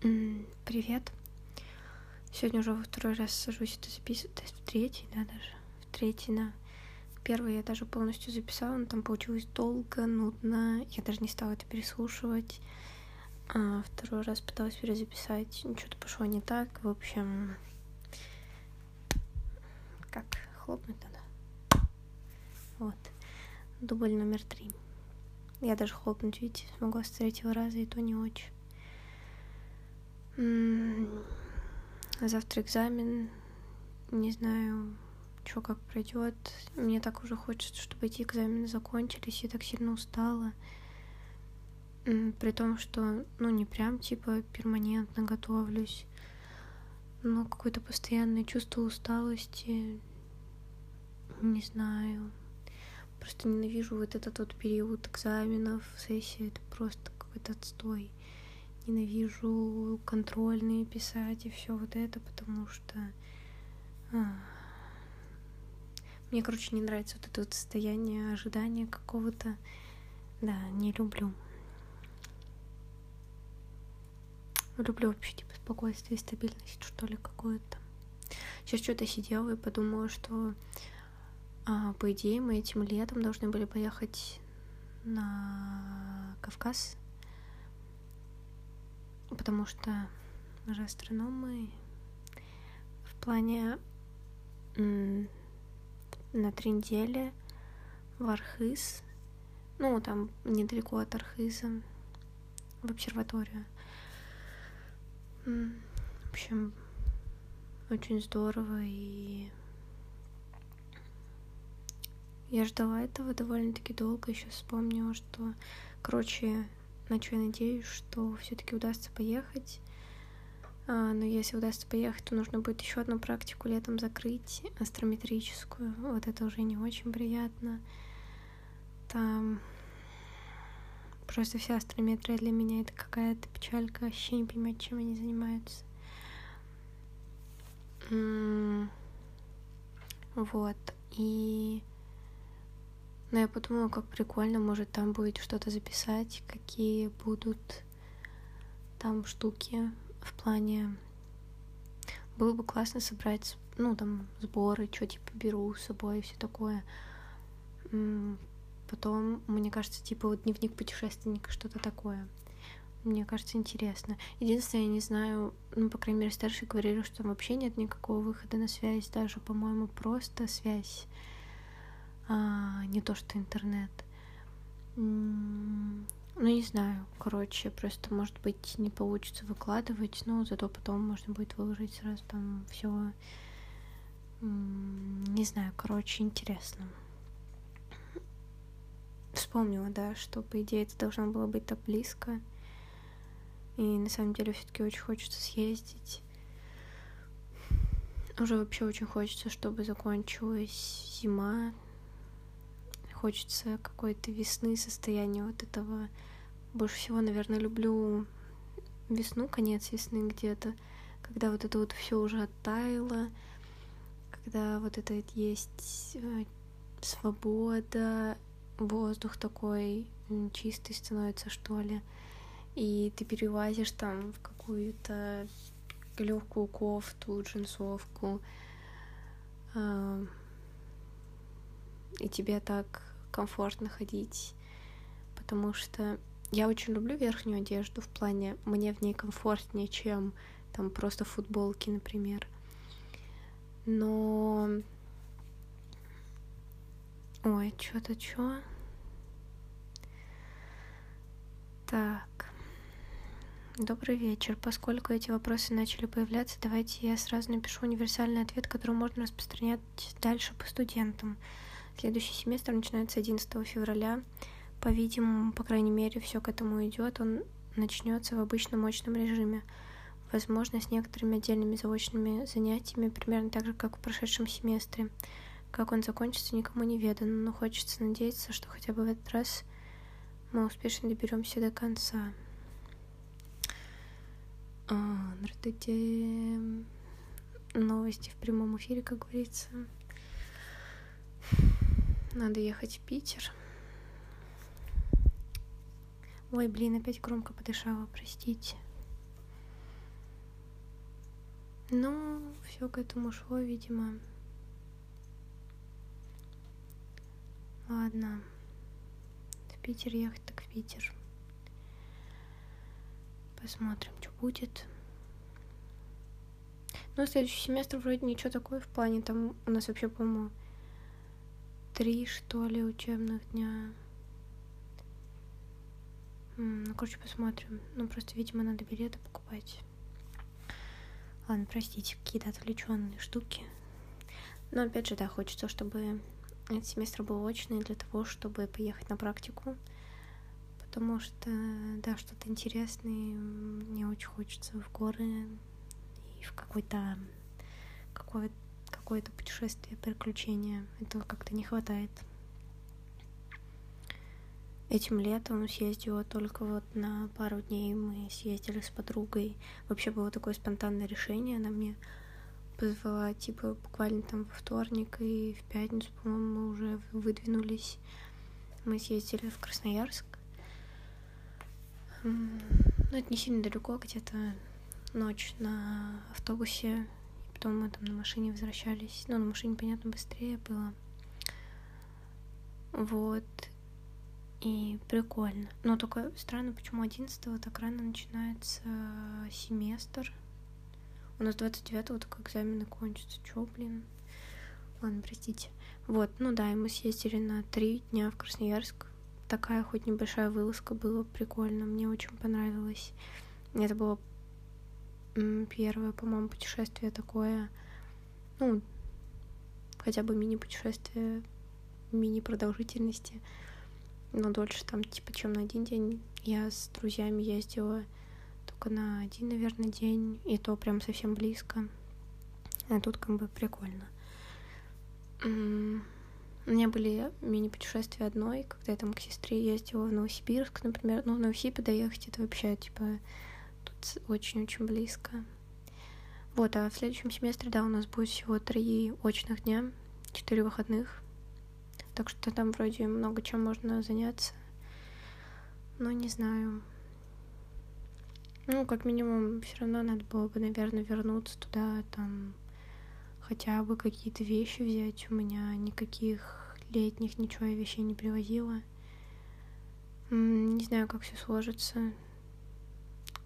Привет. Сегодня уже во второй раз сажусь это записывать, то есть в третий, да, даже. В третий, да. Первый я даже полностью записала, но там получилось долго, нудно. Я даже не стала это переслушивать. А второй раз пыталась перезаписать. Что-то пошло не так. В общем, как хлопнуть надо. Вот. Дубль номер три. Я даже хлопнуть, видите, смогла с третьего раза, и то не очень. Завтра экзамен. Не знаю, что как пройдет. Мне так уже хочется, чтобы эти экзамены закончились. Я так сильно устала. При том, что, ну, не прям типа перманентно готовлюсь. Но какое-то постоянное чувство усталости. Не знаю. Просто ненавижу вот этот вот период экзаменов, сессии. Это просто какой-то отстой ненавижу контрольные писать и все вот это, потому что а, мне, короче, не нравится вот это вот состояние ожидания какого-то. Да, не люблю. Люблю вообще, типа, спокойствие стабильность, что ли, какую-то. Сейчас что-то сидела и подумала, что, а, по идее, мы этим летом должны были поехать на Кавказ потому что мы же астрономы. В плане на три недели в Архыз, ну, там недалеко от Архиза, в обсерваторию. В общем, очень здорово, и я ждала этого довольно-таки долго, еще вспомнила, что, короче, на что я надеюсь, что все-таки удастся поехать. А, но если удастся поехать, то нужно будет еще одну практику летом закрыть, астрометрическую. Вот это уже не очень приятно. Там просто вся астрометрия для меня это какая-то печалька, вообще не понимаю, чем они занимаются. Вот. И но я подумала, как прикольно, может, там будет что-то записать, какие будут там штуки в плане... Было бы классно собрать, ну, там, сборы, что, типа, беру с собой и все такое. Потом, мне кажется, типа, вот дневник путешественника, что-то такое. Мне кажется, интересно. Единственное, я не знаю, ну, по крайней мере, старшие говорили, что там вообще нет никакого выхода на связь, даже, по-моему, просто связь а, не то что интернет. Ну, не знаю, короче, просто, может быть, не получится выкладывать, но зато потом можно будет выложить сразу там все. Не знаю, короче, интересно. Вспомнила, да, что, по идее, это должно было быть так близко. И на самом деле все-таки очень хочется съездить. Уже вообще очень хочется, чтобы закончилась зима, хочется какой-то весны, состояния вот этого. Больше всего, наверное, люблю весну, конец весны где-то, когда вот это вот все уже оттаяло, когда вот это есть э, свобода, воздух такой чистый становится, что ли, и ты перелазишь там в какую-то легкую кофту, джинсовку, а, и тебе так комфортно ходить, потому что я очень люблю верхнюю одежду в плане мне в ней комфортнее, чем там просто футболки, например. Но... Ой, что-то что? Так. Добрый вечер. Поскольку эти вопросы начали появляться, давайте я сразу напишу универсальный ответ, который можно распространять дальше по студентам. Следующий семестр начинается 11 февраля. По-видимому, по крайней мере, все к этому идет. Он начнется в обычном очном режиме. Возможно, с некоторыми отдельными заочными занятиями, примерно так же, как в прошедшем семестре. Как он закончится, никому не ведано, но хочется надеяться, что хотя бы в этот раз мы успешно доберемся до конца. А, здравствуйте. Новости в прямом эфире, как говорится. Надо ехать в Питер. Ой, блин, опять громко подышала, простите. Ну, все к этому шло, видимо. Ладно. В Питер ехать, так в Питер. Посмотрим, что будет. Ну, следующий семестр вроде ничего такое в плане. Там у нас вообще, по-моему, три, что ли, учебных дня. Ну, короче, посмотрим. Ну, просто, видимо, надо билеты покупать. Ладно, простите, какие-то отвлеченные штуки. Но опять же, да, хочется, чтобы этот семестр был очный для того, чтобы поехать на практику. Потому что, да, что-то интересное. Мне очень хочется в горы и в какой-то какое, какое-то путешествие, приключение. Этого как-то не хватает. Этим летом съездила только вот на пару дней. Мы съездили с подругой. Вообще было такое спонтанное решение. Она мне позвала, типа, буквально там во вторник и в пятницу, по-моему, мы уже выдвинулись. Мы съездили в Красноярск. Ну, это не сильно далеко, где-то ночь на автобусе. Потом мы там на машине возвращались. Ну, на машине, понятно, быстрее было. Вот. И прикольно. Но только странно, почему 11 так рано начинается семестр. У нас 29-го только экзамены кончатся. Чё, блин? Ладно, простите. Вот, ну да, и мы съездили на три дня в Красноярск. Такая хоть небольшая вылазка была прикольно. Мне очень понравилось. Это было первое, по-моему, путешествие такое, ну, хотя бы мини-путешествие, мини-продолжительности но дольше там, типа, чем на один день. Я с друзьями ездила только на один, наверное, день, и то прям совсем близко. А тут как бы прикольно. У меня были мини-путешествия одной, когда я там к сестре ездила в Новосибирск, например. Ну, в Новосибирск доехать это вообще, типа, очень-очень близко. Вот, а в следующем семестре, да, у нас будет всего три очных дня, четыре выходных. Так что там вроде много чем можно заняться. Но не знаю. Ну, как минимум, все равно надо было бы, наверное, вернуться туда, там хотя бы какие-то вещи взять. У меня никаких летних ничего я вещей не привозила. Не знаю, как все сложится.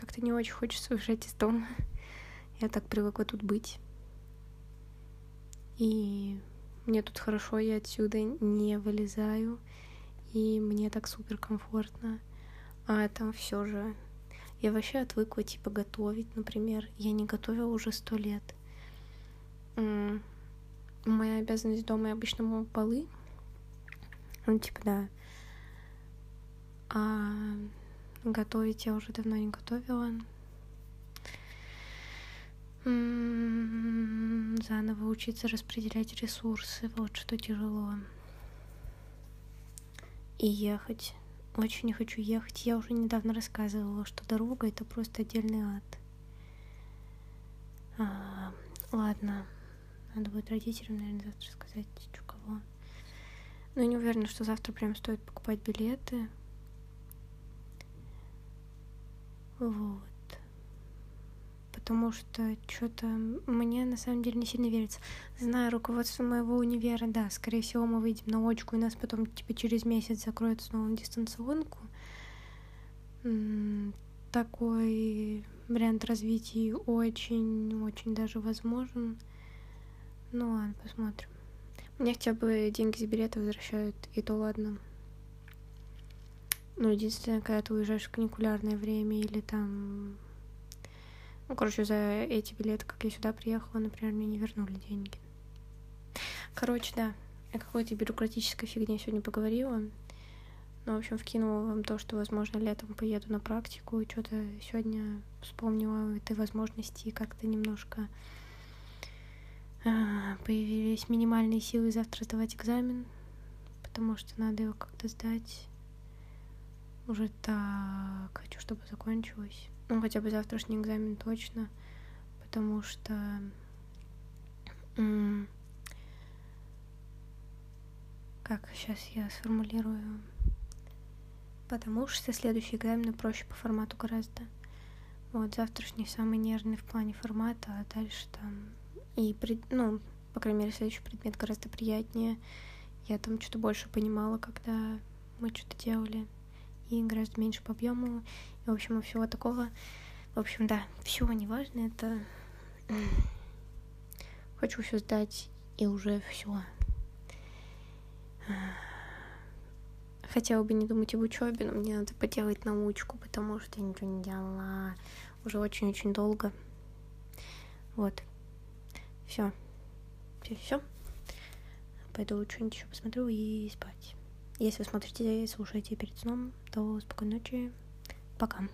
Как-то не очень хочется уезжать из дома. Я так привыкла тут быть. И мне тут хорошо, я отсюда не вылезаю, и мне так супер комфортно. А там все же я вообще отвыкла типа готовить, например. Я не готовила уже сто лет. Моя обязанность дома я обычно мою полы. Ну, типа, да. А готовить я уже давно не готовила. Заново учиться распределять ресурсы, вот что тяжело. И ехать. Очень не хочу ехать. Я уже недавно рассказывала, что дорога это просто отдельный ад. А, ладно. Надо будет родителям, наверное, завтра сказать, что кого. Но не уверена, что завтра прям стоит покупать билеты. Вот потому что что-то мне на самом деле не сильно верится. Знаю руководство моего универа, да, скорее всего мы выйдем на очку, и нас потом типа через месяц закроют снова на дистанционку. Такой вариант развития очень-очень даже возможен. Ну ладно, посмотрим. Мне хотя бы деньги за билеты возвращают, и то ладно. Ну, единственное, когда ты уезжаешь в каникулярное время или там ну, короче, за эти билеты, как я сюда приехала, например, мне не вернули деньги. Короче, да, я какой-то бюрократической фигне сегодня поговорила. Ну, в общем, вкинула вам то, что, возможно, летом поеду на практику. И что-то сегодня вспомнила этой возможности как-то немножко а, появились минимальные силы завтра сдавать экзамен, потому что надо его как-то сдать. Уже так хочу, чтобы закончилось. Ну, хотя бы завтрашний экзамен точно, потому что как сейчас я сформулирую? Потому что следующий экзамен проще по формату гораздо. Вот, завтрашний самый нервный в плане формата, а дальше там... И, ну, по крайней мере, следующий предмет гораздо приятнее. Я там что-то больше понимала, когда мы что-то делали. И гораздо меньше по объему. И, в общем, всего такого. В общем, да, все неважно, это... Хочу все сдать, и уже все. Хотела бы не думать об учебе, но мне надо поделать научку, потому что я ничего не делала уже очень-очень долго. Вот. Все. Все, все. Пойду что-нибудь еще посмотрю и спать. Если вы смотрите и слушаете перед сном, то спокойной ночи. Пока.